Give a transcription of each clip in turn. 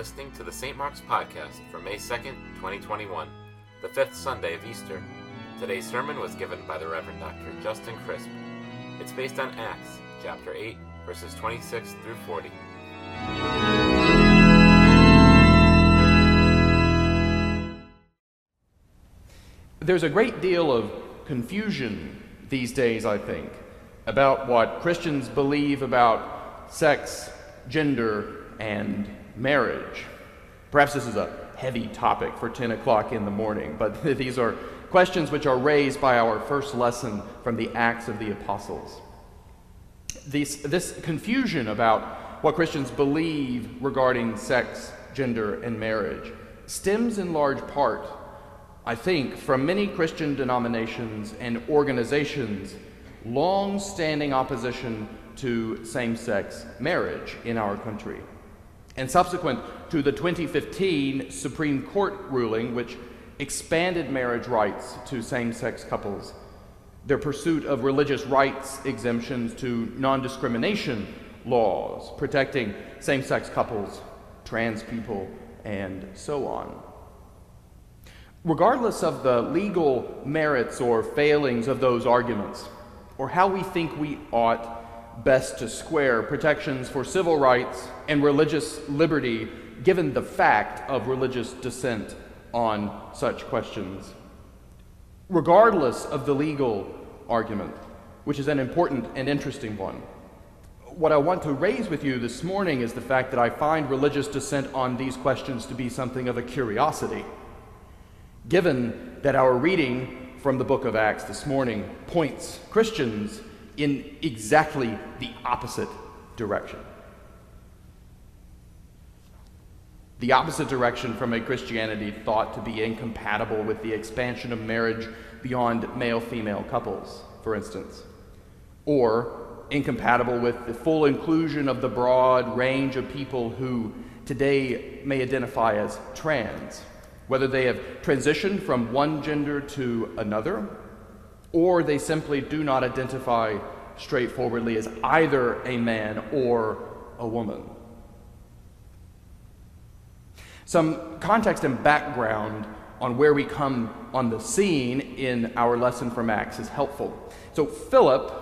listening to the St. Mark's Podcast for May 2nd, 2021, the fifth Sunday of Easter. Today's sermon was given by the Reverend Dr. Justin Crisp. It's based on Acts, chapter 8, verses 26 through 40. There's a great deal of confusion these days, I think, about what Christians believe about sex, gender, and marriage. Perhaps this is a heavy topic for 10 o'clock in the morning, but these are questions which are raised by our first lesson from the Acts of the Apostles. This, this confusion about what Christians believe regarding sex, gender, and marriage stems in large part, I think, from many Christian denominations and organizations' long standing opposition to same sex marriage in our country and subsequent to the 2015 Supreme Court ruling, which expanded marriage rights to same sex couples, their pursuit of religious rights exemptions to non discrimination laws protecting same sex couples, trans people, and so on. Regardless of the legal merits or failings of those arguments, or how we think we ought best to square protections for civil rights and religious liberty given the fact of religious dissent on such questions. Regardless of the legal argument, which is an important and interesting one, what I want to raise with you this morning is the fact that I find religious dissent on these questions to be something of a curiosity. Given that our reading from the book of Acts this morning points Christians in exactly the opposite direction. The opposite direction from a Christianity thought to be incompatible with the expansion of marriage beyond male female couples, for instance, or incompatible with the full inclusion of the broad range of people who today may identify as trans, whether they have transitioned from one gender to another or they simply do not identify straightforwardly as either a man or a woman. Some context and background on where we come on the scene in our lesson from Acts is helpful. So, Philip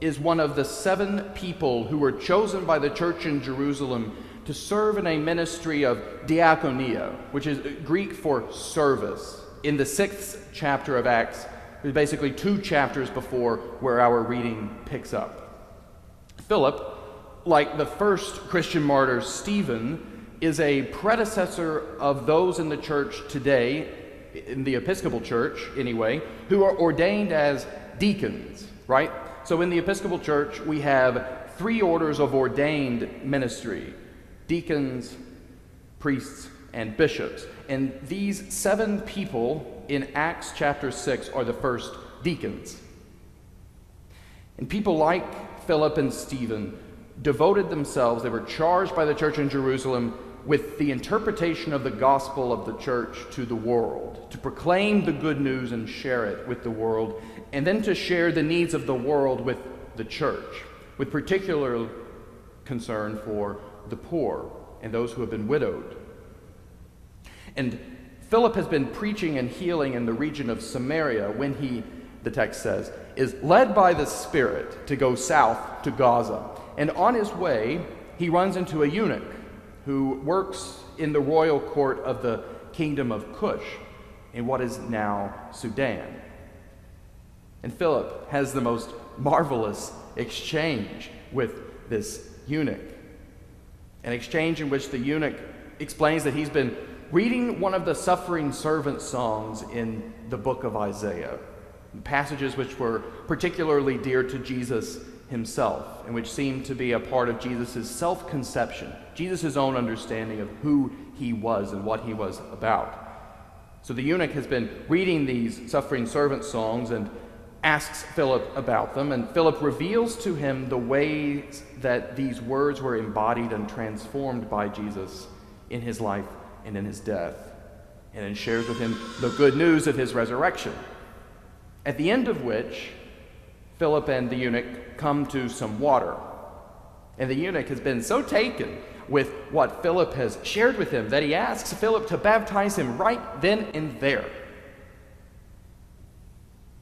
is one of the seven people who were chosen by the church in Jerusalem to serve in a ministry of diaconia, which is Greek for service, in the sixth chapter of Acts basically two chapters before where our reading picks up. Philip, like the first Christian martyr, Stephen, is a predecessor of those in the church today, in the Episcopal Church anyway, who are ordained as deacons, right? So in the Episcopal Church, we have three orders of ordained ministry deacons, priests, and bishops. And these seven people in Acts chapter 6 are the first deacons. And people like Philip and Stephen devoted themselves, they were charged by the church in Jerusalem with the interpretation of the gospel of the church to the world, to proclaim the good news and share it with the world, and then to share the needs of the world with the church, with particular concern for the poor and those who have been widowed. And Philip has been preaching and healing in the region of Samaria when he, the text says, is led by the Spirit to go south to Gaza. And on his way, he runs into a eunuch who works in the royal court of the kingdom of Cush in what is now Sudan. And Philip has the most marvelous exchange with this eunuch. An exchange in which the eunuch explains that he's been reading one of the suffering servant songs in the book of Isaiah, passages which were particularly dear to Jesus himself and which seemed to be a part of Jesus' self conception, Jesus' own understanding of who he was and what he was about. So the eunuch has been reading these suffering servant songs and asks Philip about them, and Philip reveals to him the ways that these words were embodied and transformed by Jesus in his life and in his death, and then shares with him the good news of his resurrection. At the end of which, Philip and the eunuch come to some water. And the eunuch has been so taken with what Philip has shared with him that he asks Philip to baptize him right then and there.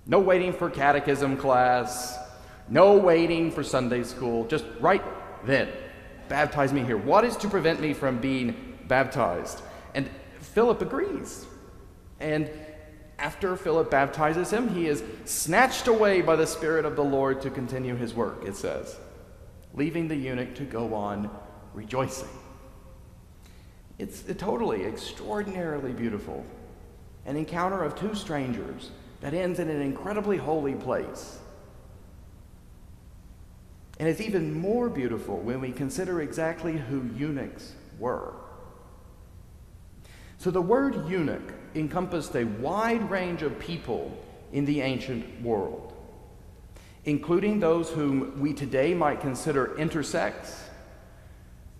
No waiting for catechism class, no waiting for Sunday school, just right then. Baptize me here. What is to prevent me from being baptized? And Philip agrees. And after Philip baptizes him, he is snatched away by the Spirit of the Lord to continue his work, it says, leaving the eunuch to go on rejoicing. It's totally extraordinarily beautiful. An encounter of two strangers that ends in an incredibly holy place. And it's even more beautiful when we consider exactly who eunuchs were. So the word eunuch encompassed a wide range of people in the ancient world, including those whom we today might consider intersex,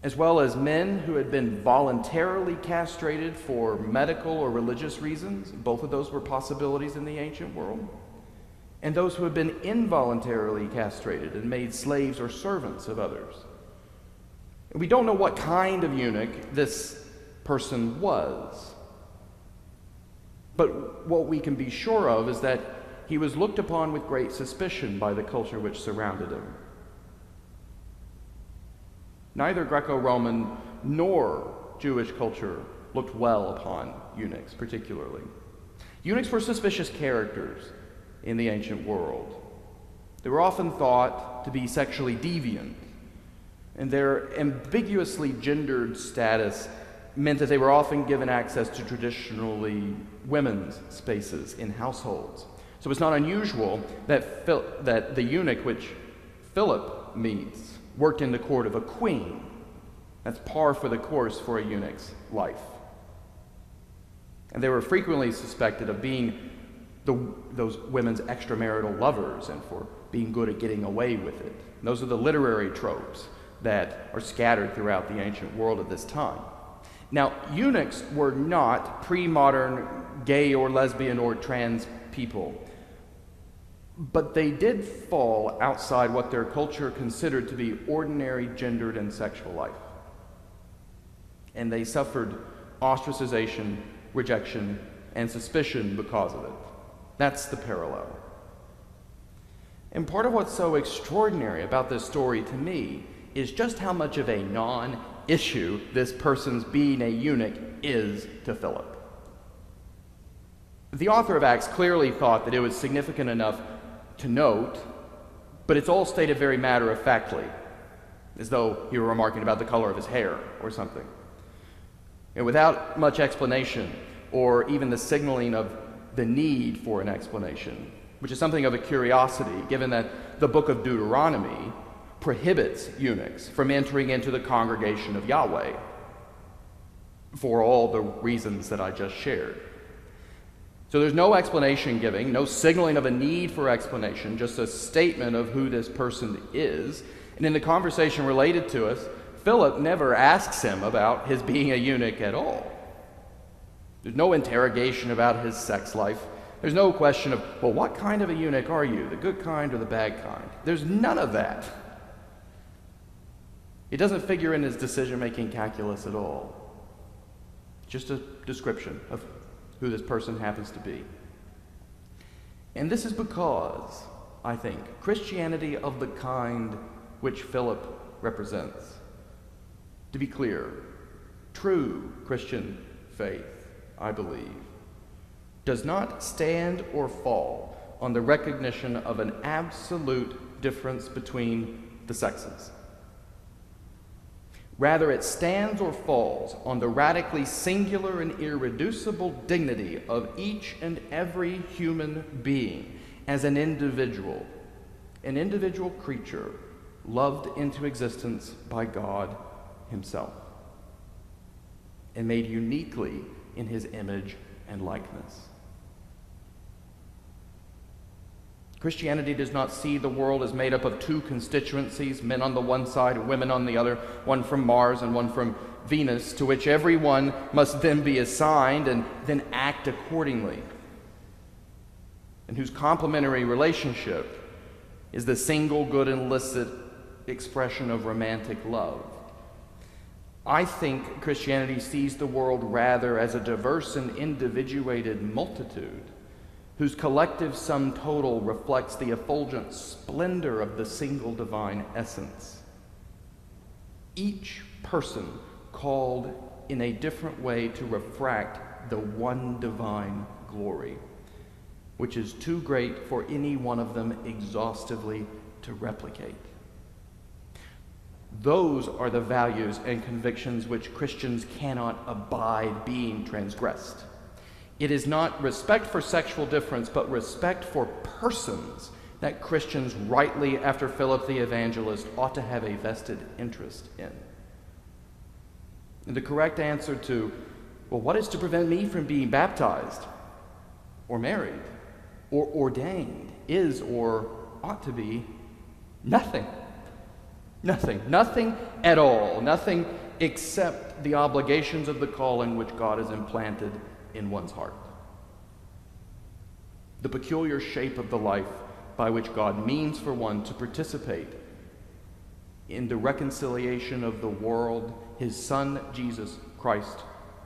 as well as men who had been voluntarily castrated for medical or religious reasons. Both of those were possibilities in the ancient world. And those who had been involuntarily castrated and made slaves or servants of others. We don't know what kind of eunuch this person was. But what we can be sure of is that he was looked upon with great suspicion by the culture which surrounded him. Neither Greco Roman nor Jewish culture looked well upon eunuchs, particularly. Eunuchs were suspicious characters in the ancient world. They were often thought to be sexually deviant, and their ambiguously gendered status meant that they were often given access to traditionally women's spaces in households. So it's not unusual that, Phil, that the eunuch which Philip meets worked in the court of a queen. That's par for the course for a eunuch's life. And they were frequently suspected of being the, those women's extramarital lovers and for being good at getting away with it. And those are the literary tropes that are scattered throughout the ancient world at this time. Now, eunuchs were not pre modern gay or lesbian or trans people, but they did fall outside what their culture considered to be ordinary gendered and sexual life. And they suffered ostracization, rejection, and suspicion because of it. That's the parallel. And part of what's so extraordinary about this story to me is just how much of a non issue this person's being a eunuch is to Philip. The author of Acts clearly thought that it was significant enough to note, but it's all stated very matter of factly, as though he were remarking about the color of his hair or something. And without much explanation, or even the signaling of the need for an explanation, which is something of a curiosity, given that the book of Deuteronomy prohibits eunuchs from entering into the congregation of Yahweh for all the reasons that I just shared. So there's no explanation giving, no signaling of a need for explanation, just a statement of who this person is. And in the conversation related to us, Philip never asks him about his being a eunuch at all. There's no interrogation about his sex life. There's no question of, well, what kind of a eunuch are you, the good kind or the bad kind? There's none of that. It doesn't figure in his decision making calculus at all. Just a description of who this person happens to be. And this is because, I think, Christianity of the kind which Philip represents. To be clear, true Christian faith, I believe, does not stand or fall on the recognition of an absolute difference between the sexes. Rather, it stands or falls on the radically singular and irreducible dignity of each and every human being as an individual, an individual creature loved into existence by God Himself and made uniquely in His image and likeness. Christianity does not see the world as made up of two constituencies, men on the one side women on the other, one from Mars and one from Venus, to which every one must then be assigned and then act accordingly, and whose complementary relationship is the single good and illicit expression of romantic love. I think Christianity sees the world rather as a diverse and individuated multitude whose collective sum total reflects the effulgent splendor of the single divine essence. Each person called in a different way to refract the one divine glory, which is too great for any one of them exhaustively to replicate. Those are the values and convictions which Christians cannot abide being transgressed. It is not respect for sexual difference, but respect for persons that Christians, rightly after Philip the evangelist, ought to have a vested interest in. And the correct answer to, well, what is to prevent me from being baptized or married or ordained is or ought to be nothing. Nothing. Nothing at all. Nothing except the obligations of the calling which God has implanted in one's heart. The peculiar shape of the life by which God means for one to participate in the reconciliation of the world, his Son, Jesus Christ,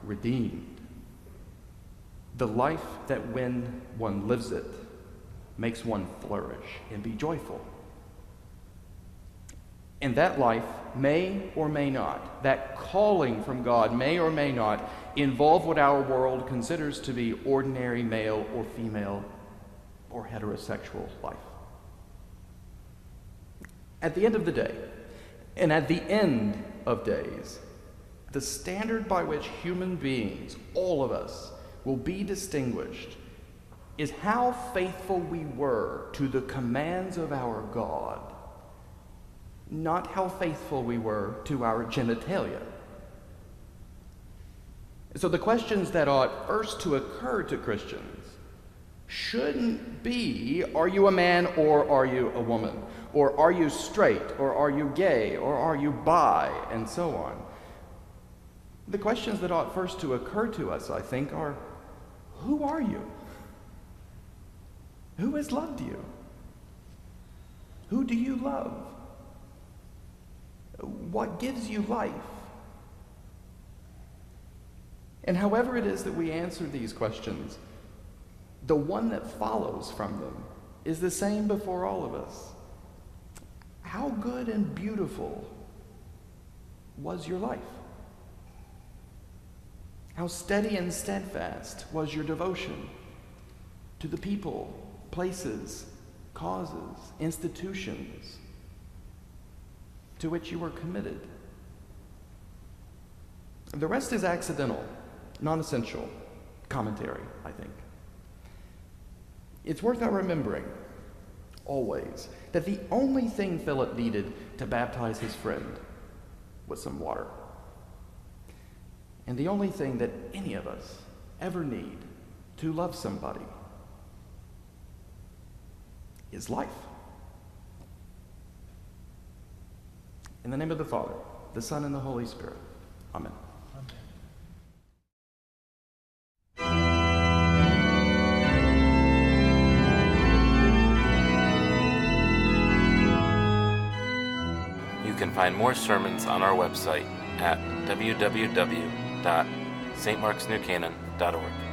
redeemed. The life that when one lives it makes one flourish and be joyful. And that life may or may not, that calling from God may or may not involve what our world considers to be ordinary male or female or heterosexual life. At the end of the day, and at the end of days, the standard by which human beings, all of us, will be distinguished is how faithful we were to the commands of our God not how faithful we were to our genitalia. So the questions that ought first to occur to Christians shouldn't be are you a man or are you a woman? Or are you straight? Or are you gay? Or are you bi? And so on. The questions that ought first to occur to us, I think, are who are you? Who has loved you? Who do you love? what gives you life? And however it is that we answer these questions, the one that follows from them is the same before all of us. How good and beautiful was your life? How steady and steadfast was your devotion to the people, places, causes, institutions, to which you were committed. The rest is accidental, non essential commentary, I think. It's worth remembering, always, that the only thing Philip needed to baptize his friend was some water. And the only thing that any of us ever need to love somebody is life. In the name of the Father, the Son, and the Holy Spirit. Amen. Find more sermons on our website at www.stmarksnewcanaan.org.